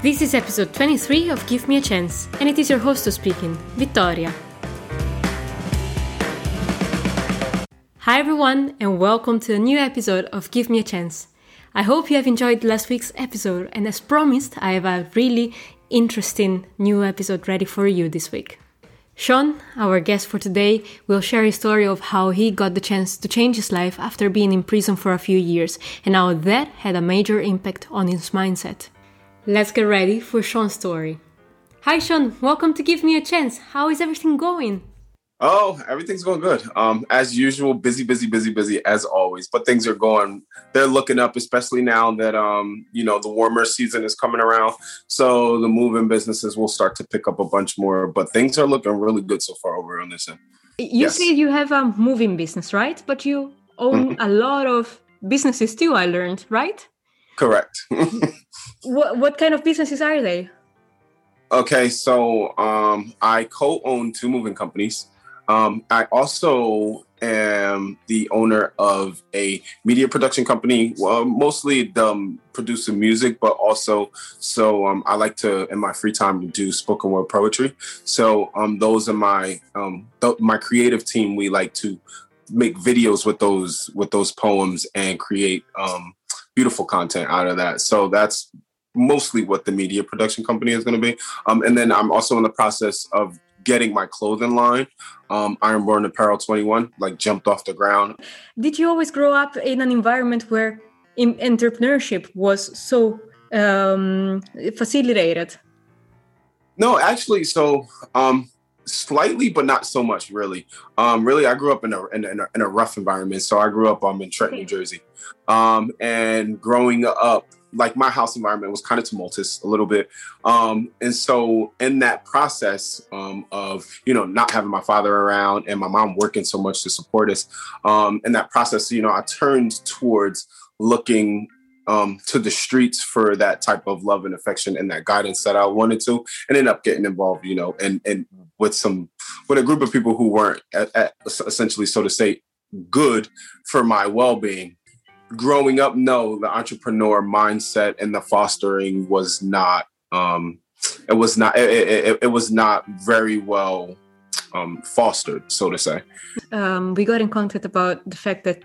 This is episode 23 of Give Me a Chance, and it is your host speaking, Vittoria. Hi everyone, and welcome to a new episode of Give Me a Chance. I hope you have enjoyed last week's episode, and as promised, I have a really interesting new episode ready for you this week. Sean, our guest for today, will share his story of how he got the chance to change his life after being in prison for a few years and how that had a major impact on his mindset. Let's get ready for Sean's story. Hi, Sean. Welcome to Give Me a Chance. How is everything going? Oh, everything's going good. Um, as usual, busy, busy, busy, busy as always. But things are going. They're looking up, especially now that um, you know, the warmer season is coming around. So the moving businesses will start to pick up a bunch more. But things are looking really good so far over on this end. You yes. say you have a moving business, right? But you own mm-hmm. a lot of businesses too. I learned, right? Correct. what what kind of businesses are they? Okay, so um, I co-own two moving companies. Um, I also am the owner of a media production company, well, mostly um, producing music, but also so um, I like to in my free time do spoken word poetry. So um, those are my um, th- my creative team. We like to make videos with those with those poems and create um, beautiful content out of that. So that's mostly what the media production company is going to be. Um, and then I'm also in the process of getting my clothing line, um, Ironborn Apparel 21, like jumped off the ground. Did you always grow up in an environment where in entrepreneurship was so um, facilitated? No, actually, so um, slightly, but not so much, really. Um, really, I grew up in a, in a, in a rough environment. So I grew up um, in Trenton, New Jersey. Um, and growing up, like my house environment was kind of tumultuous a little bit. Um, and so in that process um, of, you know, not having my father around and my mom working so much to support us, um, in that process, you know, I turned towards looking um, to the streets for that type of love and affection and that guidance that I wanted to, and end up getting involved, you know, and and with some with a group of people who weren't at, at essentially, so to say, good for my well being growing up, no, the entrepreneur mindset and the fostering was not. Um, it was not. It, it, it was not very well um, fostered, so to say. Um, we got in contact about the fact that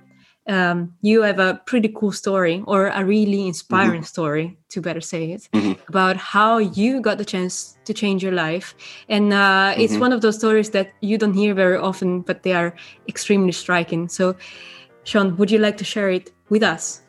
um, you have a pretty cool story, or a really inspiring mm-hmm. story, to better say it, mm-hmm. about how you got the chance to change your life. And uh, mm-hmm. it's one of those stories that you don't hear very often, but they are extremely striking. So, Sean, would you like to share it with us?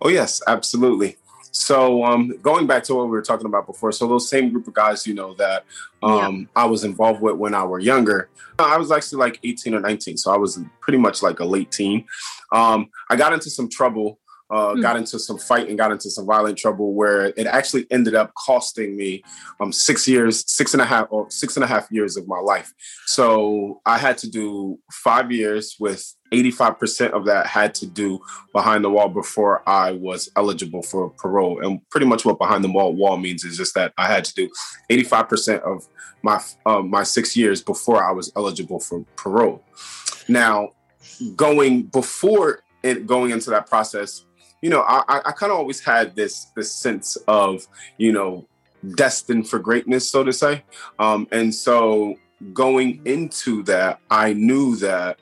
Oh, yes, absolutely. So, um, going back to what we were talking about before, so those same group of guys, you know, that um, yeah. I was involved with when I were younger, I was actually like 18 or 19. So I was pretty much like a late teen. Um, I got into some trouble uh, mm. got into some fight and got into some violent trouble where it actually ended up costing me um, six years, six and a half or six and a half years of my life. So I had to do five years with 85% of that had to do behind the wall before I was eligible for parole. And pretty much what behind the wall wall means is just that I had to do 85% of my uh, my six years before I was eligible for parole. Now, going before it going into that process, you know, I, I kind of always had this this sense of, you know, destined for greatness, so to say. Um, and so going into that, I knew that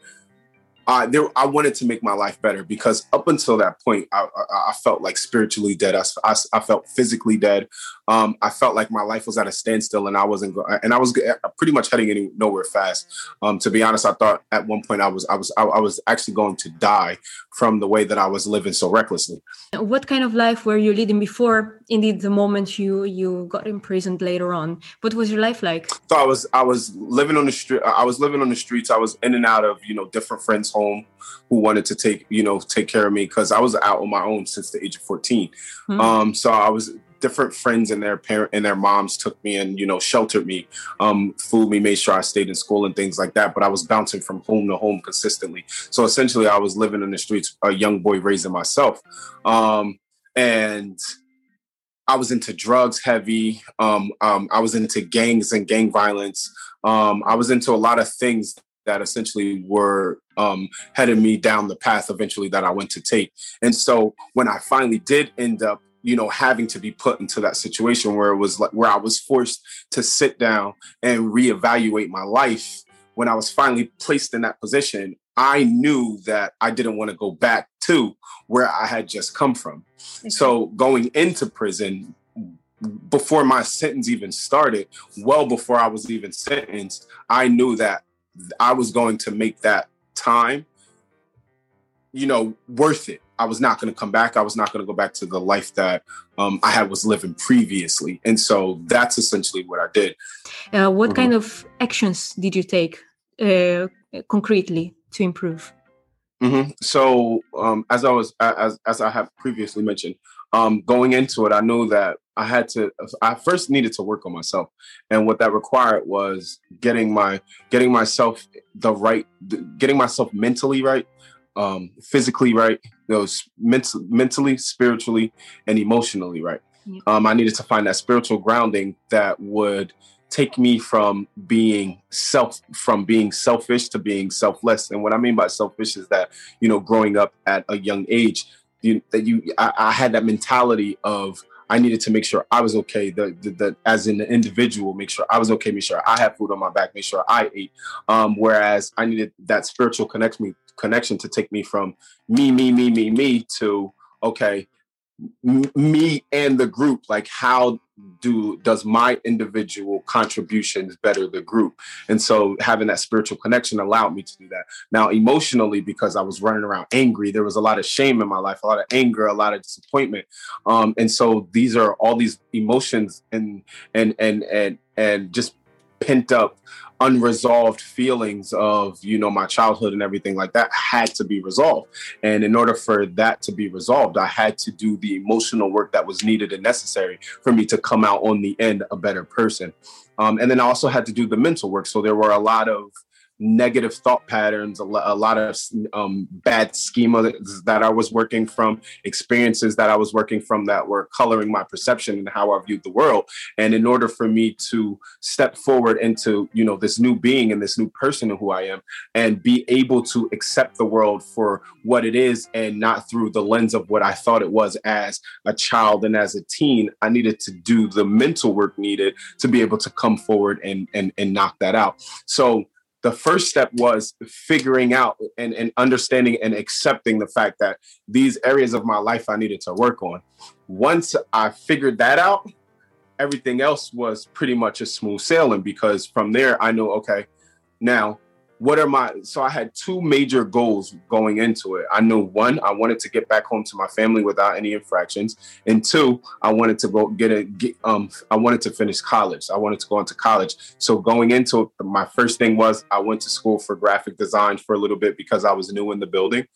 uh, there, I wanted to make my life better because up until that point, I, I, I felt like spiritually dead. I, I, I felt physically dead. Um, I felt like my life was at a standstill, and I wasn't, go- and I was pretty much heading any, nowhere fast. Um, to be honest, I thought at one point I was, I was, I, I was actually going to die from the way that I was living so recklessly. What kind of life were you leading before? Indeed, the moment you you got imprisoned later on, what was your life like? So I was, I was living on the street. I was living on the streets. I was in and out of, you know, different friends' home who wanted to take you know take care of me because I was out on my own since the age of 14. Mm-hmm. Um, so I was different friends and their parent and their moms took me and you know sheltered me, um, food me, made sure I stayed in school and things like that. But I was bouncing from home to home consistently. So essentially, I was living in the streets, a young boy raising myself, um, and. I was into drugs heavy. Um, um, I was into gangs and gang violence. Um, I was into a lot of things that essentially were um, heading me down the path eventually that I went to take. And so when I finally did end up you know having to be put into that situation where it was like where I was forced to sit down and reevaluate my life when I was finally placed in that position I knew that I didn't want to go back to where I had just come from. So going into prison before my sentence even started, well before I was even sentenced, I knew that I was going to make that time you know worth it i was not going to come back. I was not going to go back to the life that um, i had was living previously. And so that's essentially what i did. Uh, what mm-hmm. kind of actions did you take uh, concretely to improve? Mm-hmm. so um, as i was as, as i have previously mentioned um, going into it i knew that i had to i first needed to work on myself. And what that required was getting my getting myself the right getting myself mentally right um, physically right, mental, mentally, spiritually, and emotionally right. Yeah. Um, I needed to find that spiritual grounding that would take me from being self from being selfish to being selfless. And what I mean by selfish is that you know, growing up at a young age, you, that you I, I had that mentality of I needed to make sure I was okay. The, the, the, as an individual, make sure I was okay. Make sure I had food on my back. Make sure I ate. Um, whereas I needed that spiritual connection connection to take me from me, me, me, me, me to okay, me and the group. Like how do does my individual contributions better the group? And so having that spiritual connection allowed me to do that. Now emotionally, because I was running around angry, there was a lot of shame in my life, a lot of anger, a lot of disappointment. Um, and so these are all these emotions and and and and and just pent up unresolved feelings of you know my childhood and everything like that had to be resolved. And in order for that to be resolved i had to do the emotional work that was needed and necessary for me to come out on the end a better person. Um, and then i also had to do the mental work. So there were a lot of negative thought patterns, a, lot of um, bad schema that I was working from, experiences that I was working from that were coloring my perception and how I viewed the world. And in order for me to step forward into, you know, this new being and this new person who I am and be able to accept the world for what it is and not through the lens of what I thought it was as a child and as a teen, I needed to do the mental work needed to be able to come forward and and, and knock that out. So the first step was figuring out and, and understanding and accepting the fact that these areas of my life I needed to work on. Once I figured that out, everything else was pretty much a smooth sailing because from there I knew, okay, now what are my so i had two major goals going into it. I knew one i wanted to get back home to my family without any infractions and two i wanted to go get a get, um i wanted to finish college. I wanted to go into college. So going into it my first thing was i went to school for graphic design for a little bit because i was new in the building.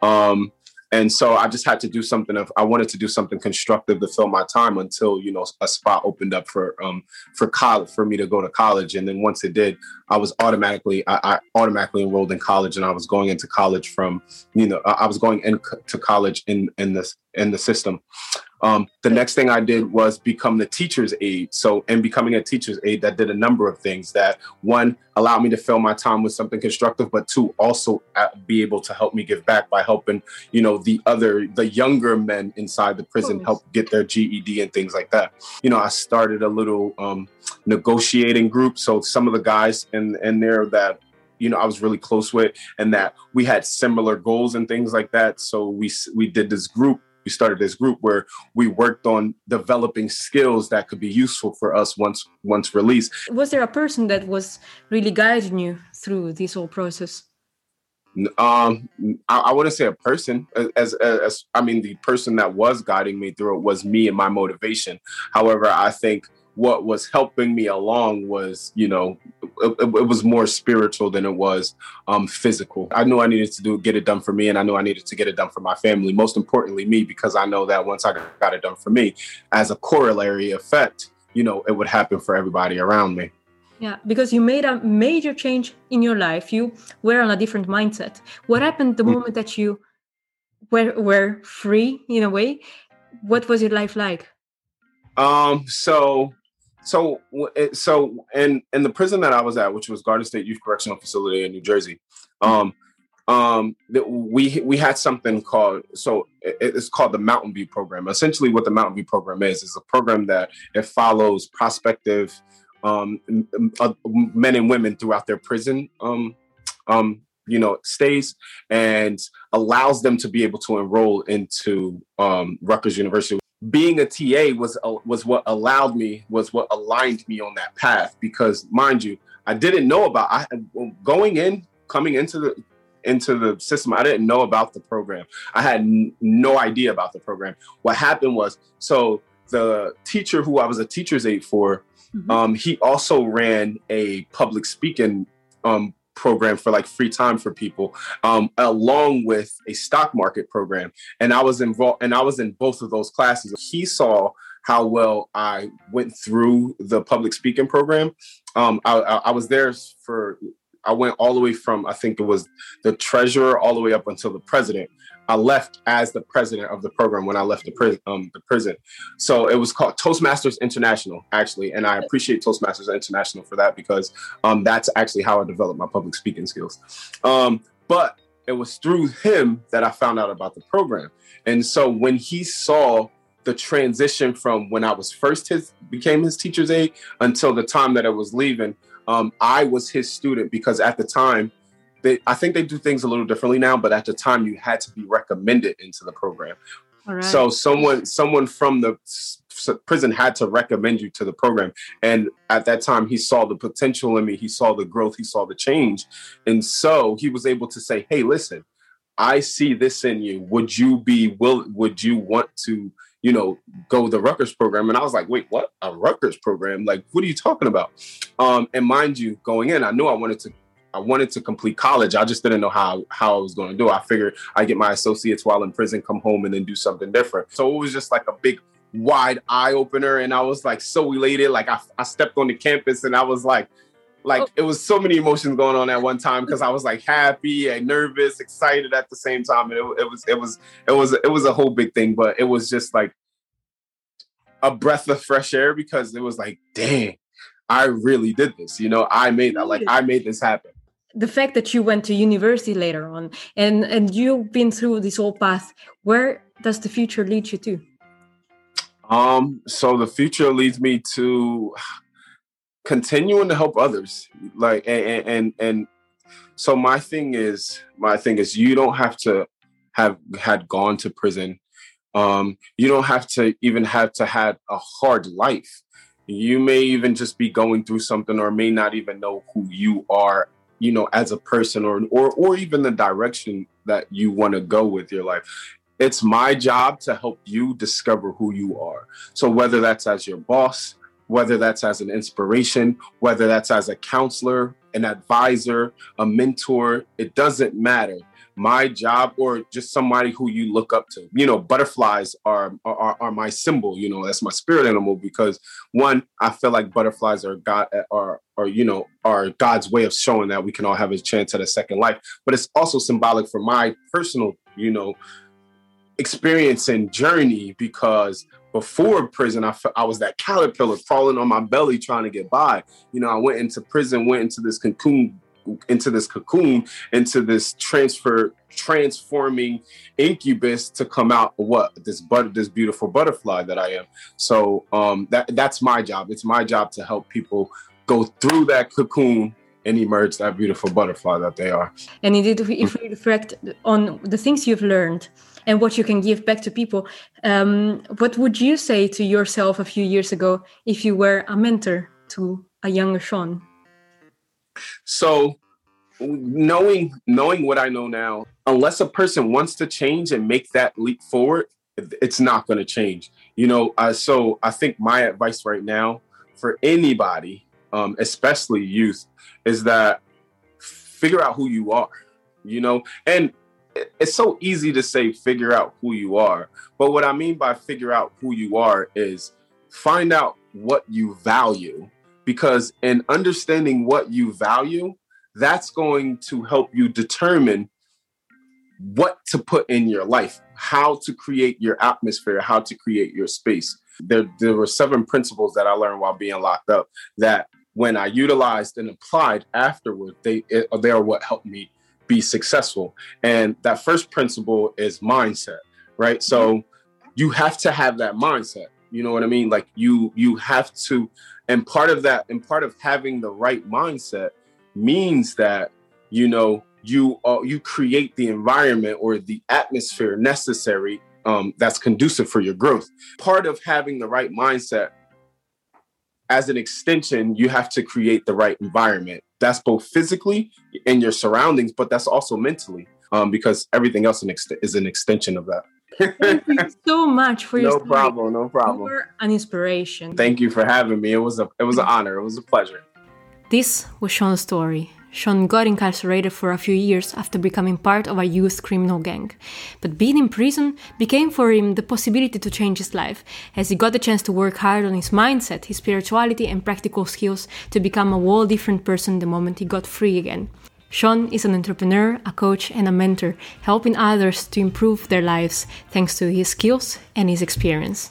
Um and so I just had to do something of I wanted to do something constructive to fill my time until you know a spot opened up for um for college for me to go to college. And then once it did I was automatically I, I automatically enrolled in college and I was going into college from you know I was going into college in in this in the system um, the next thing I did was become the teacher's aide. So, in becoming a teacher's aide, that did a number of things. That one allowed me to fill my time with something constructive, but two also uh, be able to help me give back by helping, you know, the other, the younger men inside the prison help get their GED and things like that. You know, I started a little um, negotiating group. So some of the guys in in there that you know I was really close with, and that we had similar goals and things like that. So we we did this group we started this group where we worked on developing skills that could be useful for us once once released. Was there a person that was really guiding you through this whole process? Um, I, I wouldn't say a person. As, as, as I mean, the person that was guiding me through it was me and my motivation. However, I think what was helping me along was, you know, it, it, was more spiritual than it was um, physical. I knew I needed to do get it done for me, and I knew I needed to get it done for my family. Most importantly, me, because I know that once I got it done for me, as a corollary effect, you know, it would happen for everybody around me. Yeah, because you made a major change in your life. You were on a different mindset. What happened the mm. moment that you were were free in a way? What was your life like? Um, so so, so in in the prison that I was at, which was Garden State Youth Correctional Facility in New Jersey, um, um, we we had something called so it's called the Mountainview program. Essentially, what the Mountainview program is is a program that it follows prospective um, uh, men and women throughout their prison um, um, you know stays and allows them to be able to enroll into um, Rutgers University. Being a TA was uh, was what allowed me was what aligned me on that path because mind you, I didn't know about I going in coming into the into the system. I didn't know about the program. I had n- no idea about the program. What happened was so the teacher who I was a teacher's aide for, mm-hmm. um, he also ran a public speaking um, program for like free time for people, um, along with a stock market program. And I was involved, and I was in both of those classes. He saw how well I went through the public speaking program. Um, I, I, was there for I went all the way from I think it was the treasurer all the way up until the president. I left as the president of the program when I left the prison. Um, the prison. So it was called Toastmasters International, actually, and I appreciate Toastmasters International for that because um, that's actually how I developed my public speaking skills. Um, but it was through him that I found out about the program, and so when he saw the transition from when I was first his became his teacher's aide until the time that I was leaving, um, I was his student because at the time, they, I think they do things a little differently now, but at the time you had to be recommended into the program. So someone someone from the prison had to recommend you to the program, and at that time he saw the potential in me, he saw the growth, he saw the change, and so he was able to say, "Hey, listen, I see this in you. Would you be will? Would you want to?" you know, go the Rutgers program. And I was like, wait, what? A Rutgers program? Like, what are you talking about? Um, and mind you, going in, I knew I wanted to I wanted to complete college. I just didn't know how how I was going to do it. I figured I get my associates while in prison, come home, and then do something different. So it was just like a big, wide eye opener, and I was like so elated. Like I, I stepped on the campus, and I was like, like oh. it was so many emotions going on at one time because I was like happy and nervous, excited at the same time, and it, it was it was it was it was a whole big thing. But it was just like a breath of fresh air because it was like, dang, I really did this. You know, I made that. Like I made this happen. The fact that you went to university later on and and you've been through this whole path, where does the future lead you to? Um, so the future leads me to continuing to help others. Like and and and so my thing is my thing is you don't have to have had gone to prison um, you don't have to even have to had a hard life. You may even just be going through something or may not even know who you are, you know, as a person or or or even the direction that you want to go with your life. It's my job to help you discover who you are. So whether that's as your boss, whether that's as an inspiration, whether that's as a counselor, an advisor, a mentor, it doesn't matter my job or just somebody who you look up to. You know, butterflies are are, are my symbol. You know, that's my spirit animal because one, I feel like butterflies are God are are you know are God's way of showing that we can all have a chance at a second life. But it's also symbolic for my personal, you know, experience and journey because before prison, I, I was that caterpillar crawling on my belly trying to get by. You know, I went into prison, went into this cocoon into this cocoon, into this transfer transforming incubus to come out what this but this beautiful butterfly that I am. So um, that that's my job. It's my job to help people go through that cocoon and emerge that beautiful butterfly that they are. And indeed, if we reflect on the things you've learned and what you can give back to people, um, what would you say to yourself a few years ago if you were a mentor to a younger Sean? So knowing knowing what I know now, unless a person wants to change and make that leap forward, it's not going to change. You know, uh, so I think my advice right now for anybody, um, especially youth, is that figure out who you are. You know, and it's so easy to say figure out who you are, but what I mean by figure out who you are is find out what you value because in understanding what you value, that's going to help you determine what to put in your life, how to create your atmosphere, how to create your space. There, there were seven principles that I learned while being locked up that when I utilized and applied afterward, they it, they are what helped me be successful. And that first principle is mindset, right? So you have to have that mindset. You know what I mean? Like you you have to and part of that and part of having the right mindset means that you know you uh, you create the environment or the atmosphere necessary um, that's conducive for your growth. Part of having the right mindset as an extension, you have to create the right environment. That's both physically in your surroundings, but that's also mentally, um, because everything else is an extension of that. Thank you so much for your no problem, no problem. You're an inspiration. Thank you for having me. It was a it was an honor. It was a pleasure. This was Sean's story. Sean got incarcerated for a few years after becoming part of a youth criminal gang. But being in prison became for him the possibility to change his life, as he got the chance to work hard on his mindset, his spirituality, and practical skills to become a whole different person the moment he got free again. Sean is an entrepreneur, a coach, and a mentor, helping others to improve their lives thanks to his skills and his experience.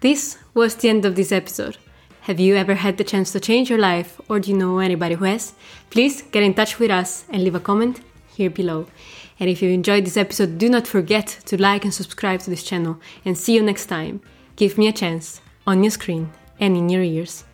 This was the end of this episode. Have you ever had the chance to change your life, or do you know anybody who has? Please get in touch with us and leave a comment here below. And if you enjoyed this episode, do not forget to like and subscribe to this channel. And see you next time. Give me a chance on your screen and in your ears.